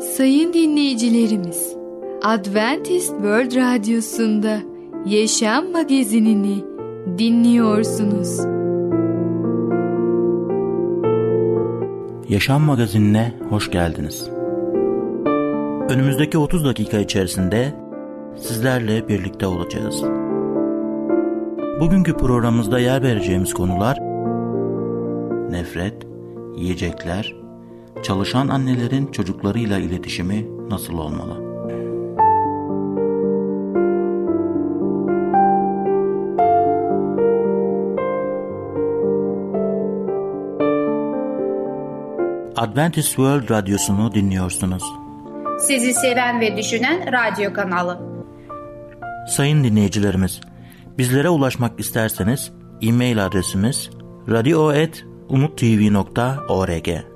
Sayın dinleyicilerimiz, Adventist World Radyosu'nda Yaşam Magazinini dinliyorsunuz. Yaşam Magazinine hoş geldiniz. Önümüzdeki 30 dakika içerisinde sizlerle birlikte olacağız. Bugünkü programımızda yer vereceğimiz konular nefret, yiyecekler, çalışan annelerin çocuklarıyla iletişimi nasıl olmalı? Adventist World Radyosu'nu dinliyorsunuz. Sizi seven ve düşünen radyo kanalı. Sayın dinleyicilerimiz, bizlere ulaşmak isterseniz e-mail adresimiz radio.umutv.org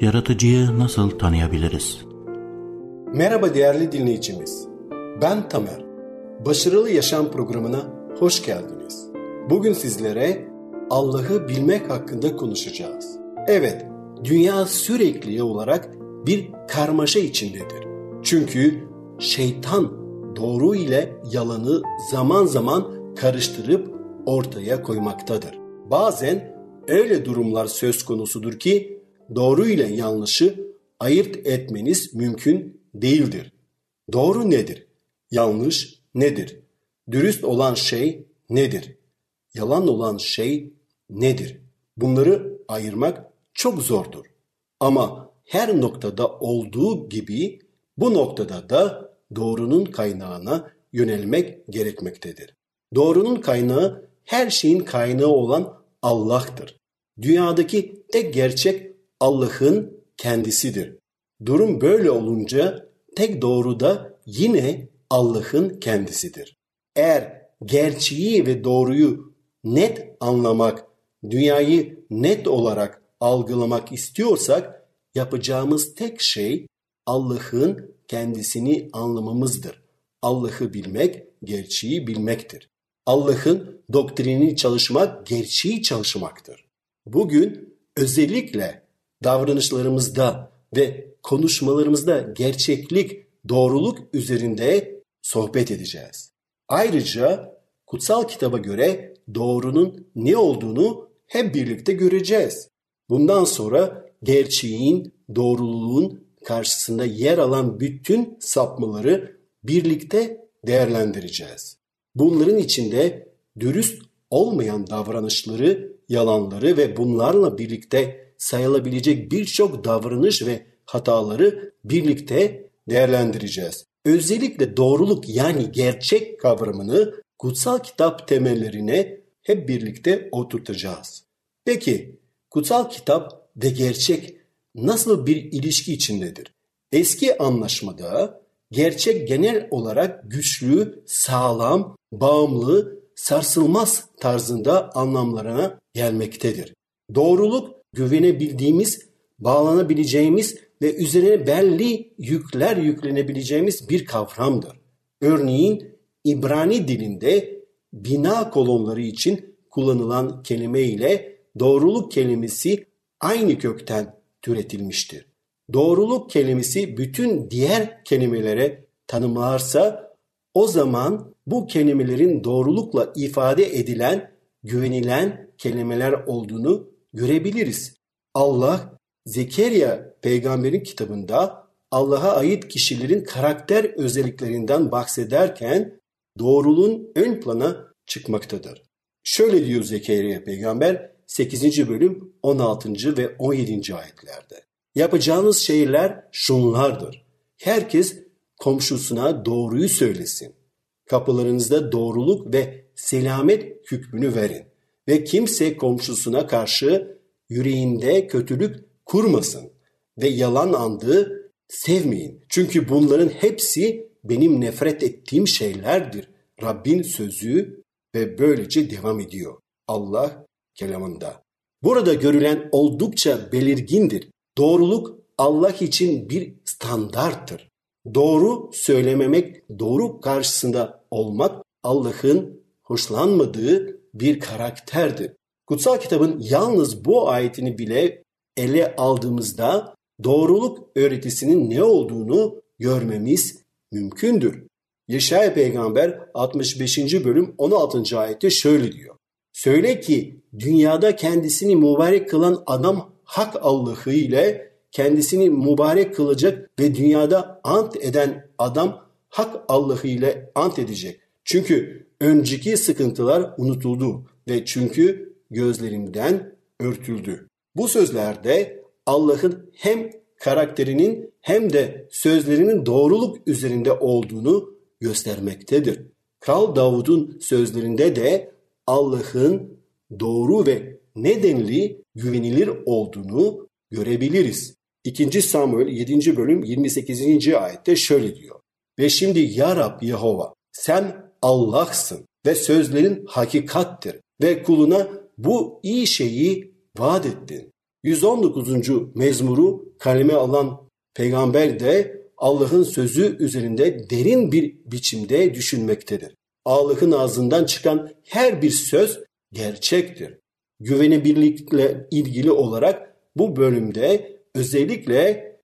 Yaratıcıyı nasıl tanıyabiliriz? Merhaba değerli dinleyicimiz. Ben Tamer. Başarılı Yaşam programına hoş geldiniz. Bugün sizlere Allah'ı bilmek hakkında konuşacağız. Evet, dünya sürekli olarak bir karmaşa içindedir. Çünkü şeytan doğru ile yalanı zaman zaman karıştırıp ortaya koymaktadır. Bazen öyle durumlar söz konusudur ki doğru ile yanlışı ayırt etmeniz mümkün değildir. Doğru nedir? Yanlış nedir? Dürüst olan şey nedir? Yalan olan şey nedir? Bunları ayırmak çok zordur. Ama her noktada olduğu gibi bu noktada da doğrunun kaynağına yönelmek gerekmektedir. Doğrunun kaynağı her şeyin kaynağı olan Allah'tır. Dünyadaki tek gerçek Allah'ın kendisidir. Durum böyle olunca tek doğru da yine Allah'ın kendisidir. Eğer gerçeği ve doğruyu net anlamak, dünyayı net olarak algılamak istiyorsak yapacağımız tek şey Allah'ın kendisini anlamamızdır. Allah'ı bilmek, gerçeği bilmektir. Allah'ın doktrinini çalışmak, gerçeği çalışmaktır. Bugün özellikle davranışlarımızda ve konuşmalarımızda gerçeklik, doğruluk üzerinde sohbet edeceğiz. Ayrıca kutsal kitaba göre doğrunun ne olduğunu hep birlikte göreceğiz. Bundan sonra gerçeğin, doğruluğun karşısında yer alan bütün sapmaları birlikte değerlendireceğiz. Bunların içinde dürüst olmayan davranışları, yalanları ve bunlarla birlikte sayılabilecek birçok davranış ve hataları birlikte değerlendireceğiz. Özellikle doğruluk yani gerçek kavramını kutsal kitap temellerine hep birlikte oturtacağız. Peki kutsal kitap ve gerçek nasıl bir ilişki içindedir? Eski anlaşmada gerçek genel olarak güçlü, sağlam, bağımlı, sarsılmaz tarzında anlamlarına gelmektedir. Doğruluk güvenebildiğimiz, bağlanabileceğimiz ve üzerine belli yükler yüklenebileceğimiz bir kavramdır. Örneğin İbrani dilinde bina kolonları için kullanılan kelime ile doğruluk kelimesi aynı kökten türetilmiştir. Doğruluk kelimesi bütün diğer kelimelere tanımlarsa o zaman bu kelimelerin doğrulukla ifade edilen, güvenilen kelimeler olduğunu görebiliriz. Allah Zekeriya peygamberin kitabında Allah'a ait kişilerin karakter özelliklerinden bahsederken doğruluğun ön plana çıkmaktadır. Şöyle diyor Zekeriya peygamber 8. bölüm 16. ve 17. ayetlerde. Yapacağınız şeyler şunlardır. Herkes komşusuna doğruyu söylesin. Kapılarınızda doğruluk ve selamet hükmünü verin. Ve kimse komşusuna karşı yüreğinde kötülük kurmasın ve yalan andığı sevmeyin. Çünkü bunların hepsi benim nefret ettiğim şeylerdir. Rabbin sözü ve böylece devam ediyor. Allah kelamında. Burada görülen oldukça belirgindir. Doğruluk Allah için bir standarttır. Doğru söylememek, doğru karşısında olmak Allah'ın hoşlanmadığı bir karakterdir. Kutsal kitabın yalnız bu ayetini bile ele aldığımızda doğruluk öğretisinin ne olduğunu görmemiz mümkündür. Yaşaya peygamber 65. bölüm 16. ayette şöyle diyor. Söyle ki dünyada kendisini mübarek kılan adam hak Allah'ı ile kendisini mübarek kılacak ve dünyada ant eden adam hak Allah'ı ile ant edecek. Çünkü önceki sıkıntılar unutuldu ve çünkü gözlerimden örtüldü. Bu sözlerde Allah'ın hem karakterinin hem de sözlerinin doğruluk üzerinde olduğunu göstermektedir. Kral Davud'un sözlerinde de Allah'ın doğru ve nedenli güvenilir olduğunu görebiliriz. 2. Samuel 7. bölüm 28. ayette şöyle diyor. Ve şimdi ya Rab Yehova sen Allah'sın ve sözlerin hakikattir ve kuluna bu iyi şeyi vaat ettin. 119. mezmuru kaleme alan peygamber de Allah'ın sözü üzerinde derin bir biçimde düşünmektedir. Allah'ın ağzından çıkan her bir söz gerçektir. Güvenilirlikle ilgili olarak bu bölümde özellikle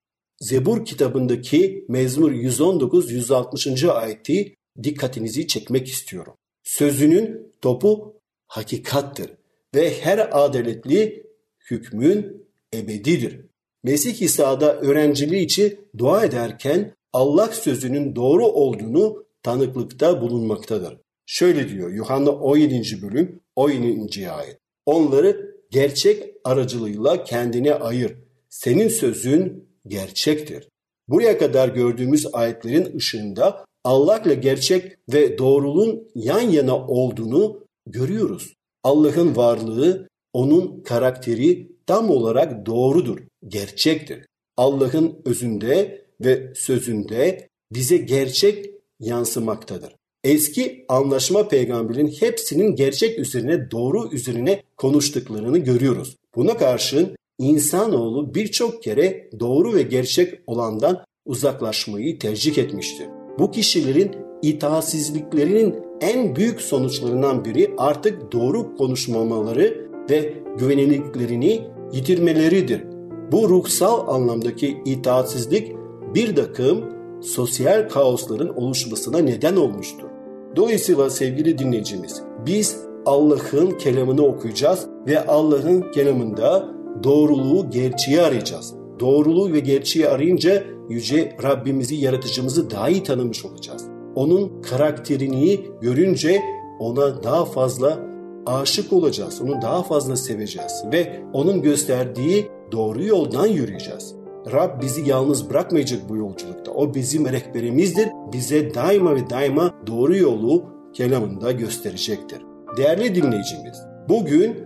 Zebur kitabındaki Mezmur 119-160. ayeti dikkatinizi çekmek istiyorum. Sözünün topu hakikattir ve her adaletli hükmün ebedidir. Mesih İsa'da öğrenciliği için dua ederken Allah sözünün doğru olduğunu tanıklıkta bulunmaktadır. Şöyle diyor Yuhanna 17. bölüm 17. ayet. Onları gerçek aracılığıyla kendine ayır. Senin sözün gerçektir. Buraya kadar gördüğümüz ayetlerin ışığında Allah'la gerçek ve doğruluğun yan yana olduğunu görüyoruz. Allah'ın varlığı, onun karakteri tam olarak doğrudur, gerçektir. Allah'ın özünde ve sözünde bize gerçek yansımaktadır. Eski anlaşma peygamberin hepsinin gerçek üzerine doğru üzerine konuştuklarını görüyoruz. Buna karşın insanoğlu birçok kere doğru ve gerçek olandan uzaklaşmayı tercih etmiştir. Bu kişilerin itaatsizliklerinin en büyük sonuçlarından biri artık doğru konuşmamaları ve güvenilirliklerini yitirmeleridir. Bu ruhsal anlamdaki itaatsizlik bir takım sosyal kaosların oluşmasına neden olmuştur. Dolayısıyla sevgili dinleyicimiz biz Allah'ın kelamını okuyacağız ve Allah'ın kelamında doğruluğu, gerçeği arayacağız. Doğruluğu ve gerçeği arayınca yüce Rabbimizi, yaratıcımızı daha iyi tanımış olacağız. Onun karakterini görünce ona daha fazla aşık olacağız. Onu daha fazla seveceğiz ve onun gösterdiği doğru yoldan yürüyeceğiz. Rab bizi yalnız bırakmayacak bu yolculukta. O bizim rehberimizdir. Bize daima ve daima doğru yolu kelamında gösterecektir. Değerli dinleyicimiz, bugün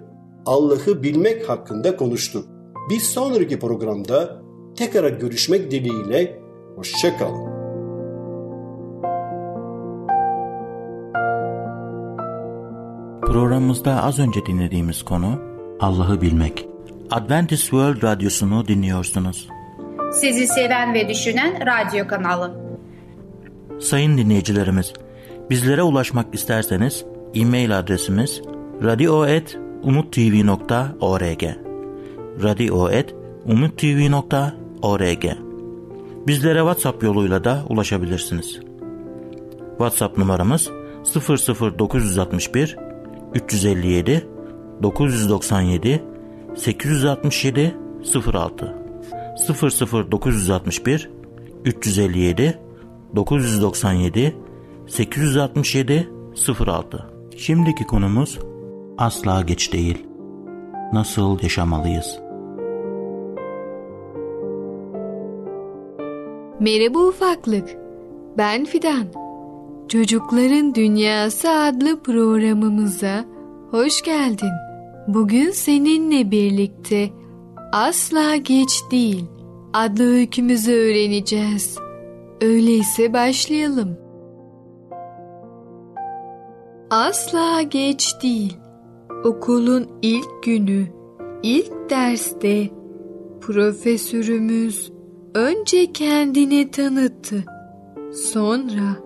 Allah'ı bilmek hakkında konuştuk. Bir sonraki programda tekrar görüşmek dileğiyle hoşçakalın. Programımızda az önce dinlediğimiz konu Allah'ı bilmek. Adventist World Radyosu'nu dinliyorsunuz. Sizi seven ve düşünen radyo kanalı. Sayın dinleyicilerimiz, bizlere ulaşmak isterseniz e-mail adresimiz radio.umutv.org radio.umutv.org Bizlere WhatsApp yoluyla da ulaşabilirsiniz. WhatsApp numaramız 00961 357 997 867 06 00961 357 997 867 06 Şimdiki konumuz asla geç değil. Nasıl yaşamalıyız? Merhaba ufaklık. Ben Fidan. Çocukların Dünyası adlı programımıza hoş geldin. Bugün seninle birlikte asla geç değil adlı öykümüzü öğreneceğiz. Öyleyse başlayalım. Asla geç değil. Okulun ilk günü, ilk derste profesörümüz önce kendini tanıttı. Sonra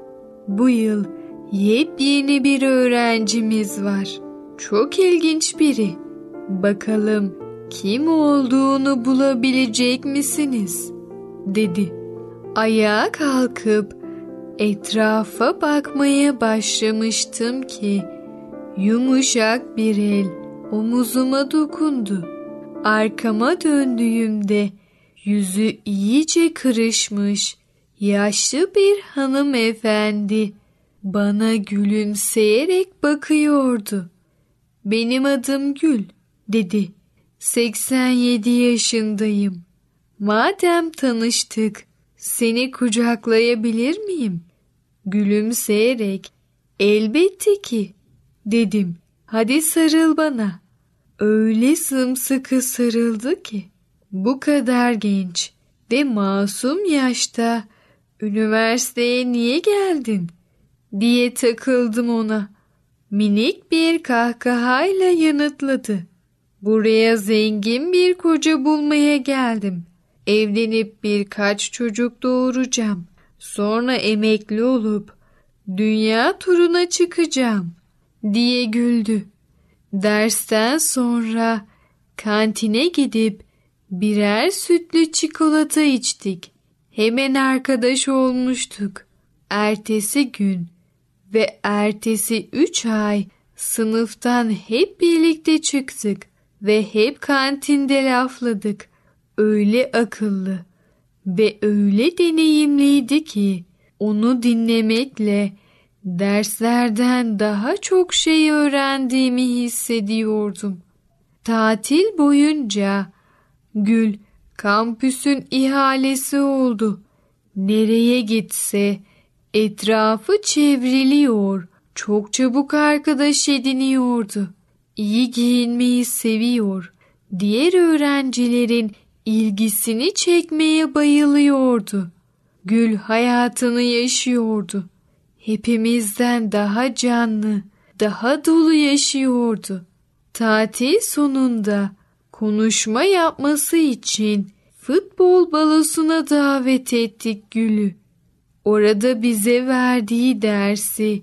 bu yıl yepyeni bir öğrencimiz var. Çok ilginç biri. Bakalım kim olduğunu bulabilecek misiniz? dedi. Ayağa kalkıp etrafa bakmaya başlamıştım ki yumuşak bir el omuzuma dokundu. Arkama döndüğümde yüzü iyice kırışmış yaşlı bir hanımefendi bana gülümseyerek bakıyordu. Benim adım Gül dedi. 87 yaşındayım. Madem tanıştık, seni kucaklayabilir miyim? Gülümseyerek, elbette ki, dedim. Hadi sarıl bana. Öyle sımsıkı sarıldı ki, bu kadar genç ve masum yaşta üniversiteye niye geldin? diye takıldım ona. Minik bir kahkahayla yanıtladı. Buraya zengin bir koca bulmaya geldim. Evlenip birkaç çocuk doğuracağım. Sonra emekli olup dünya turuna çıkacağım diye güldü. Dersten sonra kantine gidip birer sütlü çikolata içtik. Hemen arkadaş olmuştuk. Ertesi gün ve ertesi üç ay sınıftan hep birlikte çıktık ve hep kantinde lafladık. Öyle akıllı ve öyle deneyimliydi ki onu dinlemekle derslerden daha çok şey öğrendiğimi hissediyordum. Tatil boyunca Gül kampüsün ihalesi oldu. Nereye gitse etrafı çevriliyor, çok çabuk arkadaş ediniyordu iyi giyinmeyi seviyor. Diğer öğrencilerin ilgisini çekmeye bayılıyordu. Gül hayatını yaşıyordu. Hepimizden daha canlı, daha dolu yaşıyordu. Tatil sonunda konuşma yapması için futbol balosuna davet ettik Gül'ü. Orada bize verdiği dersi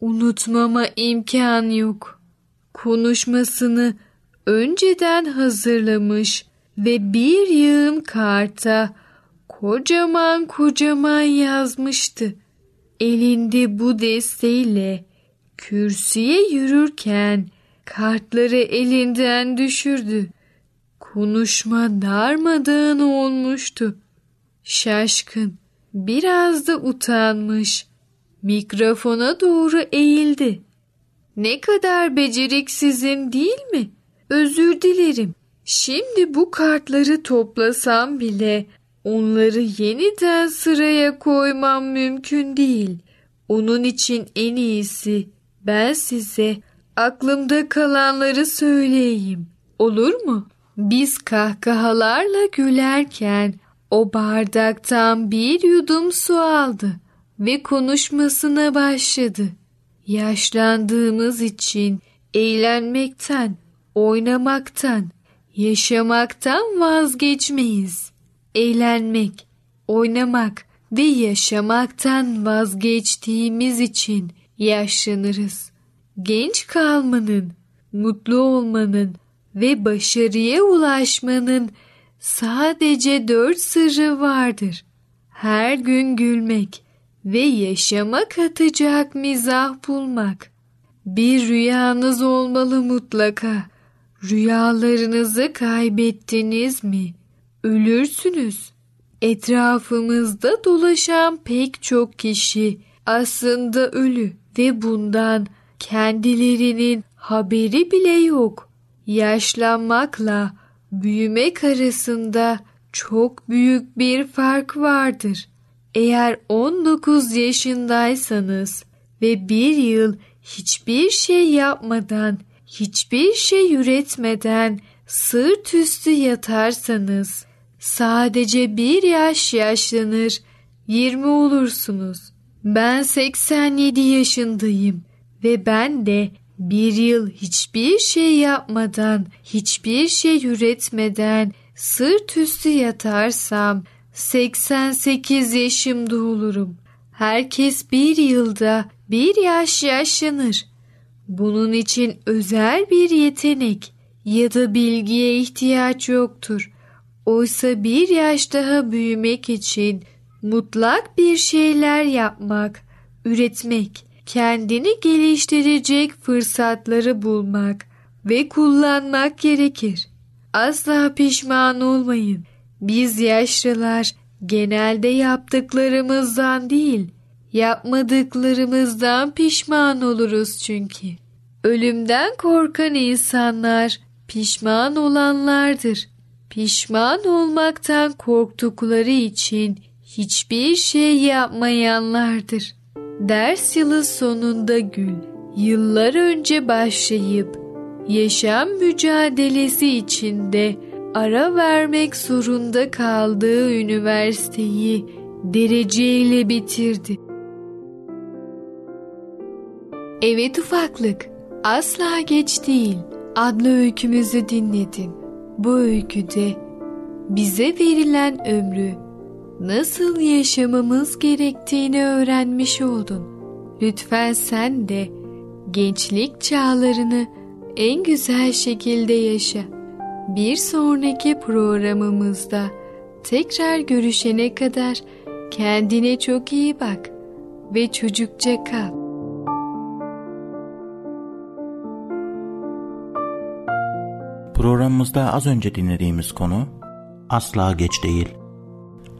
unutmama imkan yok konuşmasını önceden hazırlamış ve bir yığın karta kocaman kocaman yazmıştı. Elinde bu desteğiyle kürsüye yürürken kartları elinden düşürdü. Konuşma darmadağın olmuştu. Şaşkın, biraz da utanmış. Mikrofona doğru eğildi. Ne kadar beceriksizim değil mi? Özür dilerim. Şimdi bu kartları toplasam bile onları yeniden sıraya koymam mümkün değil. Onun için en iyisi ben size aklımda kalanları söyleyeyim. Olur mu? Biz kahkahalarla gülerken o bardaktan bir yudum su aldı ve konuşmasına başladı. Yaşlandığımız için eğlenmekten, oynamaktan, yaşamaktan vazgeçmeyiz. Eğlenmek, oynamak ve yaşamaktan vazgeçtiğimiz için yaşlanırız. Genç kalmanın, mutlu olmanın ve başarıya ulaşmanın sadece dört sırrı vardır. Her gün gülmek, ve yaşama katacak mizah bulmak. Bir rüyanız olmalı mutlaka. Rüyalarınızı kaybettiniz mi? Ölürsünüz. Etrafımızda dolaşan pek çok kişi aslında ölü ve bundan kendilerinin haberi bile yok. Yaşlanmakla büyümek arasında çok büyük bir fark vardır. Eğer 19 yaşındaysanız ve bir yıl hiçbir şey yapmadan, hiçbir şey üretmeden sırt üstü yatarsanız sadece bir yaş yaşlanır, 20 olursunuz. Ben 87 yaşındayım ve ben de bir yıl hiçbir şey yapmadan, hiçbir şey üretmeden sırt üstü yatarsam 88 yaşımda olurum. Herkes bir yılda bir yaş yaşlanır. Bunun için özel bir yetenek ya da bilgiye ihtiyaç yoktur. Oysa bir yaş daha büyümek için mutlak bir şeyler yapmak, üretmek, kendini geliştirecek fırsatları bulmak ve kullanmak gerekir. Asla pişman olmayın. Biz yaşlılar genelde yaptıklarımızdan değil, yapmadıklarımızdan pişman oluruz çünkü. Ölümden korkan insanlar pişman olanlardır. Pişman olmaktan korktukları için hiçbir şey yapmayanlardır. Ders yılı sonunda gül, yıllar önce başlayıp yaşam mücadelesi içinde ara vermek zorunda kaldığı üniversiteyi dereceyle bitirdi. Evet ufaklık, asla geç değil adlı öykümüzü dinledin. Bu öyküde bize verilen ömrü nasıl yaşamamız gerektiğini öğrenmiş oldun. Lütfen sen de gençlik çağlarını en güzel şekilde yaşa. Bir sonraki programımızda tekrar görüşene kadar kendine çok iyi bak ve çocukça kal. Programımızda az önce dinlediğimiz konu asla geç değil.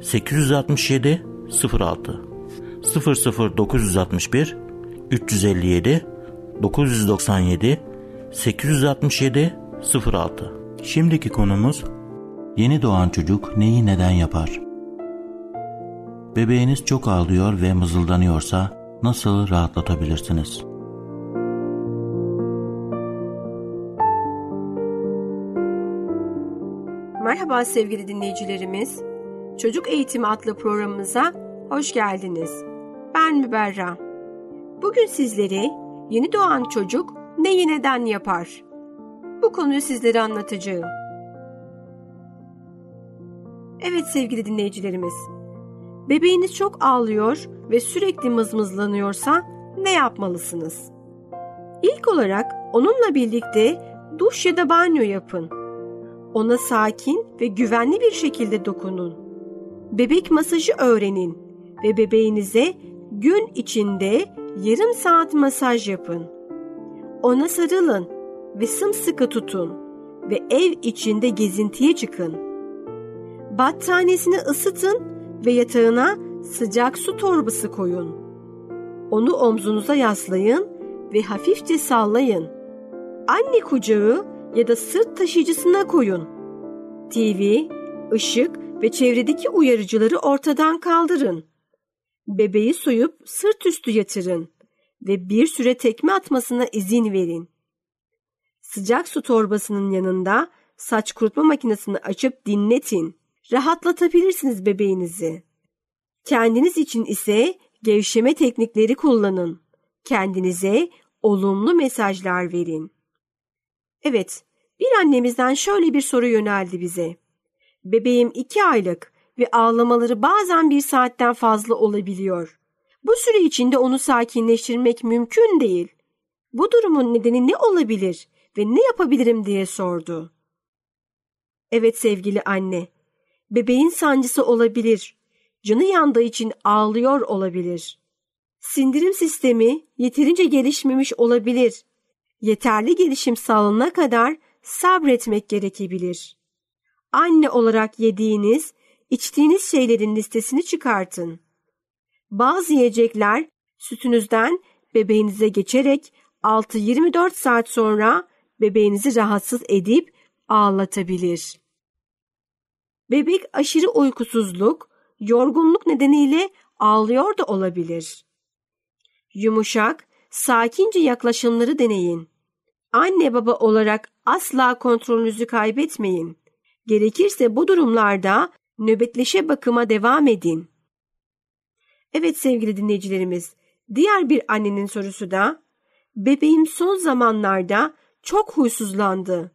867 06 00961 357 997 867 06 Şimdiki konumuz yeni doğan çocuk neyi neden yapar? Bebeğiniz çok ağlıyor ve mızıldanıyorsa nasıl rahatlatabilirsiniz? Merhaba sevgili dinleyicilerimiz. Çocuk Eğitimi adlı programımıza hoş geldiniz. Ben Müberra. Bugün sizlere yeni doğan çocuk neyi neden yapar? Bu konuyu sizlere anlatacağım. Evet sevgili dinleyicilerimiz. Bebeğiniz çok ağlıyor ve sürekli mızmızlanıyorsa ne yapmalısınız? İlk olarak onunla birlikte duş ya da banyo yapın. Ona sakin ve güvenli bir şekilde dokunun. Bebek masajı öğrenin ve bebeğinize gün içinde yarım saat masaj yapın. Ona sarılın ve sımsıkı tutun ve ev içinde gezintiye çıkın. Battaniyesini ısıtın ve yatağına sıcak su torbası koyun. Onu omzunuza yaslayın ve hafifçe sallayın. Anne kucağı ya da sırt taşıyıcısına koyun. TV, ışık ve çevredeki uyarıcıları ortadan kaldırın. Bebeği soyup sırt üstü yatırın ve bir süre tekme atmasına izin verin. Sıcak su torbasının yanında saç kurutma makinesini açıp dinletin. Rahatlatabilirsiniz bebeğinizi. Kendiniz için ise gevşeme teknikleri kullanın. Kendinize olumlu mesajlar verin. Evet, bir annemizden şöyle bir soru yöneldi bize. Bebeğim iki aylık ve ağlamaları bazen bir saatten fazla olabiliyor. Bu süre içinde onu sakinleştirmek mümkün değil. Bu durumun nedeni ne olabilir ve ne yapabilirim diye sordu. Evet sevgili anne, bebeğin sancısı olabilir. Canı yandığı için ağlıyor olabilir. Sindirim sistemi yeterince gelişmemiş olabilir. Yeterli gelişim sağlanana kadar sabretmek gerekebilir. Anne olarak yediğiniz, İçtiğiniz şeylerin listesini çıkartın. Bazı yiyecekler sütünüzden bebeğinize geçerek 6-24 saat sonra bebeğinizi rahatsız edip ağlatabilir. Bebek aşırı uykusuzluk, yorgunluk nedeniyle ağlıyor da olabilir. Yumuşak, sakince yaklaşımları deneyin. Anne baba olarak asla kontrolünüzü kaybetmeyin. Gerekirse bu durumlarda nöbetleşe bakıma devam edin. Evet sevgili dinleyicilerimiz, diğer bir annenin sorusu da bebeğim son zamanlarda çok huysuzlandı.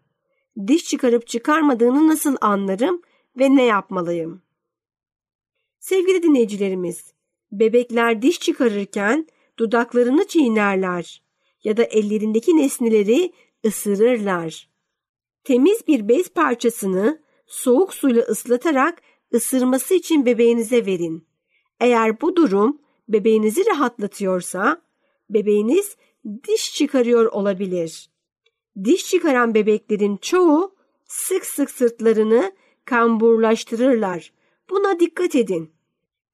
Diş çıkarıp çıkarmadığını nasıl anlarım ve ne yapmalıyım? Sevgili dinleyicilerimiz, bebekler diş çıkarırken dudaklarını çiğnerler ya da ellerindeki nesneleri ısırırlar. Temiz bir bez parçasını soğuk suyla ıslatarak ısırması için bebeğinize verin. Eğer bu durum bebeğinizi rahatlatıyorsa, bebeğiniz diş çıkarıyor olabilir. Diş çıkaran bebeklerin çoğu sık sık sırtlarını kamburlaştırırlar. Buna dikkat edin.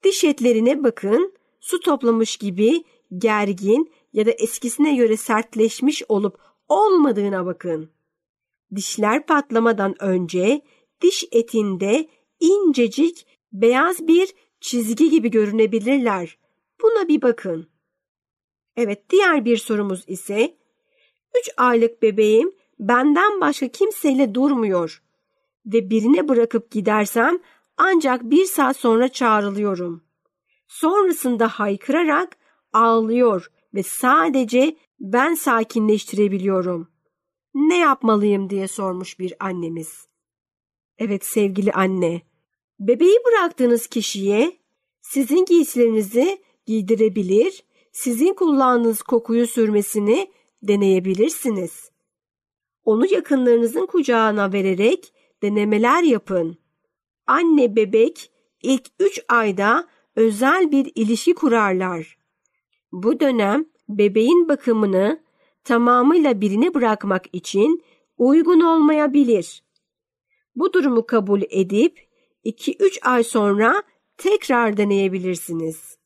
Diş etlerine bakın, su toplamış gibi gergin ya da eskisine göre sertleşmiş olup olmadığına bakın. Dişler patlamadan önce diş etinde incecik beyaz bir çizgi gibi görünebilirler. Buna bir bakın. Evet diğer bir sorumuz ise 3 aylık bebeğim benden başka kimseyle durmuyor ve birine bırakıp gidersem ancak bir saat sonra çağrılıyorum. Sonrasında haykırarak ağlıyor ve sadece ben sakinleştirebiliyorum. Ne yapmalıyım diye sormuş bir annemiz. Evet sevgili anne, bebeği bıraktığınız kişiye sizin giysilerinizi giydirebilir, sizin kullandığınız kokuyu sürmesini deneyebilirsiniz. Onu yakınlarınızın kucağına vererek denemeler yapın. Anne bebek ilk 3 ayda özel bir ilişki kurarlar. Bu dönem bebeğin bakımını tamamıyla birine bırakmak için uygun olmayabilir. Bu durumu kabul edip 2-3 ay sonra tekrar deneyebilirsiniz.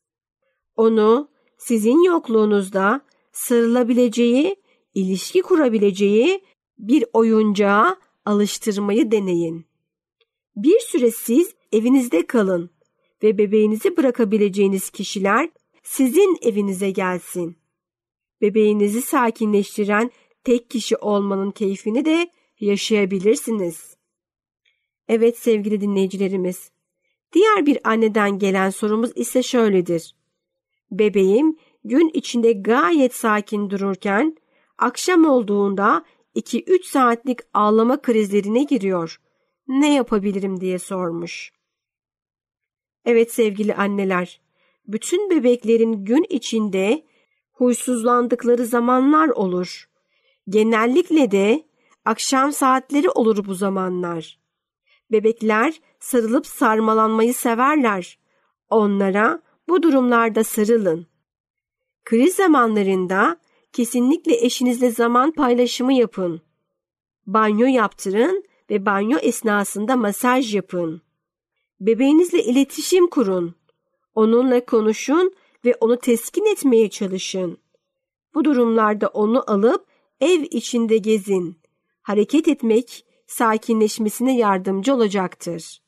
Onu sizin yokluğunuzda sarılabileceği, ilişki kurabileceği bir oyuncağa alıştırmayı deneyin. Bir süre siz evinizde kalın ve bebeğinizi bırakabileceğiniz kişiler sizin evinize gelsin. Bebeğinizi sakinleştiren tek kişi olmanın keyfini de yaşayabilirsiniz. Evet sevgili dinleyicilerimiz. Diğer bir anneden gelen sorumuz ise şöyledir. Bebeğim gün içinde gayet sakin dururken akşam olduğunda 2-3 saatlik ağlama krizlerine giriyor. Ne yapabilirim diye sormuş. Evet sevgili anneler, bütün bebeklerin gün içinde huysuzlandıkları zamanlar olur. Genellikle de akşam saatleri olur bu zamanlar. Bebekler sarılıp sarmalanmayı severler. Onlara bu durumlarda sarılın. Kriz zamanlarında kesinlikle eşinizle zaman paylaşımı yapın. Banyo yaptırın ve banyo esnasında masaj yapın. Bebeğinizle iletişim kurun. Onunla konuşun ve onu teskin etmeye çalışın. Bu durumlarda onu alıp ev içinde gezin. Hareket etmek sakinleşmesine yardımcı olacaktır.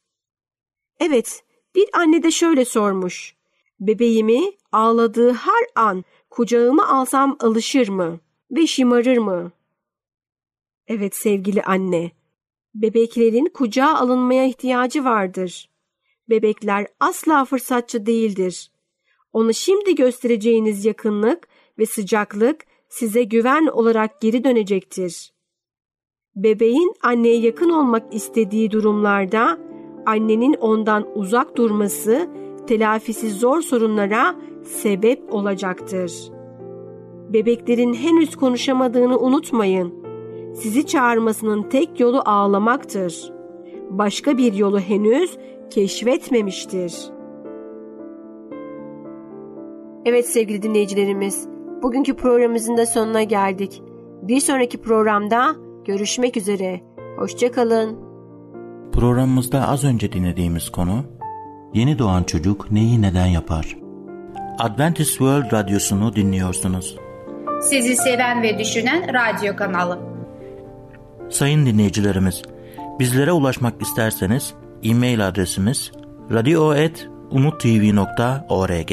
Evet, bir anne de şöyle sormuş. Bebeğimi ağladığı her an kucağıma alsam alışır mı ve şımarır mı? Evet sevgili anne, bebeklerin kucağa alınmaya ihtiyacı vardır. Bebekler asla fırsatçı değildir. Onu şimdi göstereceğiniz yakınlık ve sıcaklık size güven olarak geri dönecektir. Bebeğin anneye yakın olmak istediği durumlarda annenin ondan uzak durması telafisi zor sorunlara sebep olacaktır. Bebeklerin henüz konuşamadığını unutmayın. Sizi çağırmasının tek yolu ağlamaktır. Başka bir yolu henüz keşfetmemiştir. Evet sevgili dinleyicilerimiz, bugünkü programımızın da sonuna geldik. Bir sonraki programda görüşmek üzere. Hoşçakalın. Programımızda az önce dinlediğimiz konu Yeni doğan çocuk neyi neden yapar? Adventist World Radyosu'nu dinliyorsunuz. Sizi seven ve düşünen radyo kanalı. Sayın dinleyicilerimiz, bizlere ulaşmak isterseniz e-mail adresimiz radio.umutv.org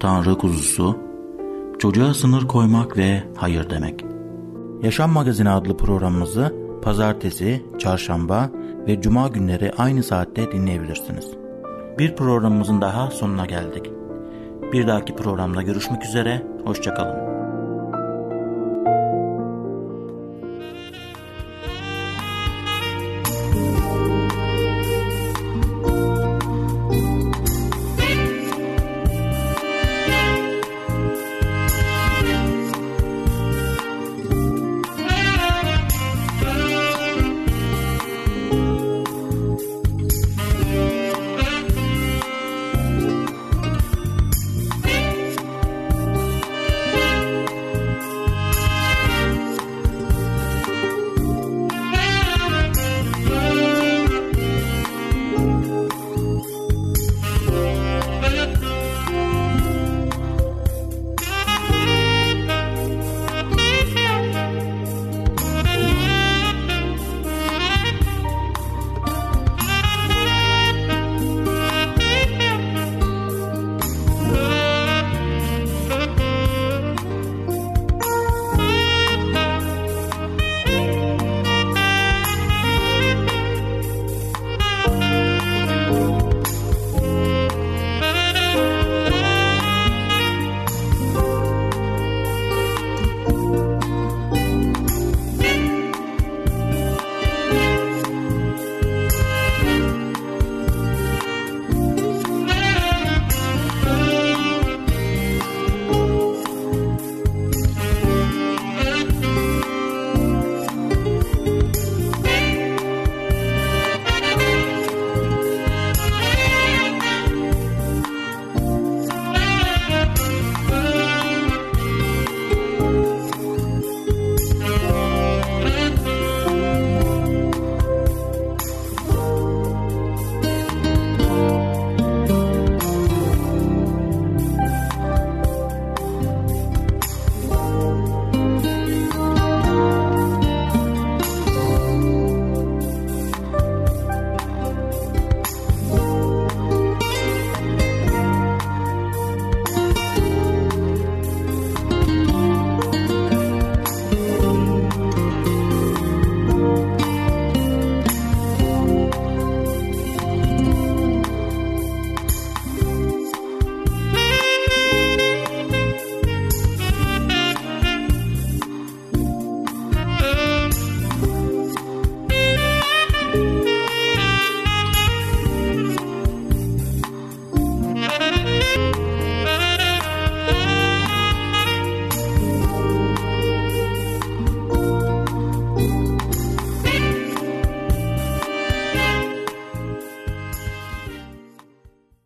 Tanrı kuzusu, çocuğa sınır koymak ve hayır demek. Yaşam Magazini adlı programımızı pazartesi, çarşamba ve cuma günleri aynı saatte dinleyebilirsiniz. Bir programımızın daha sonuna geldik. Bir dahaki programda görüşmek üzere, hoşçakalın.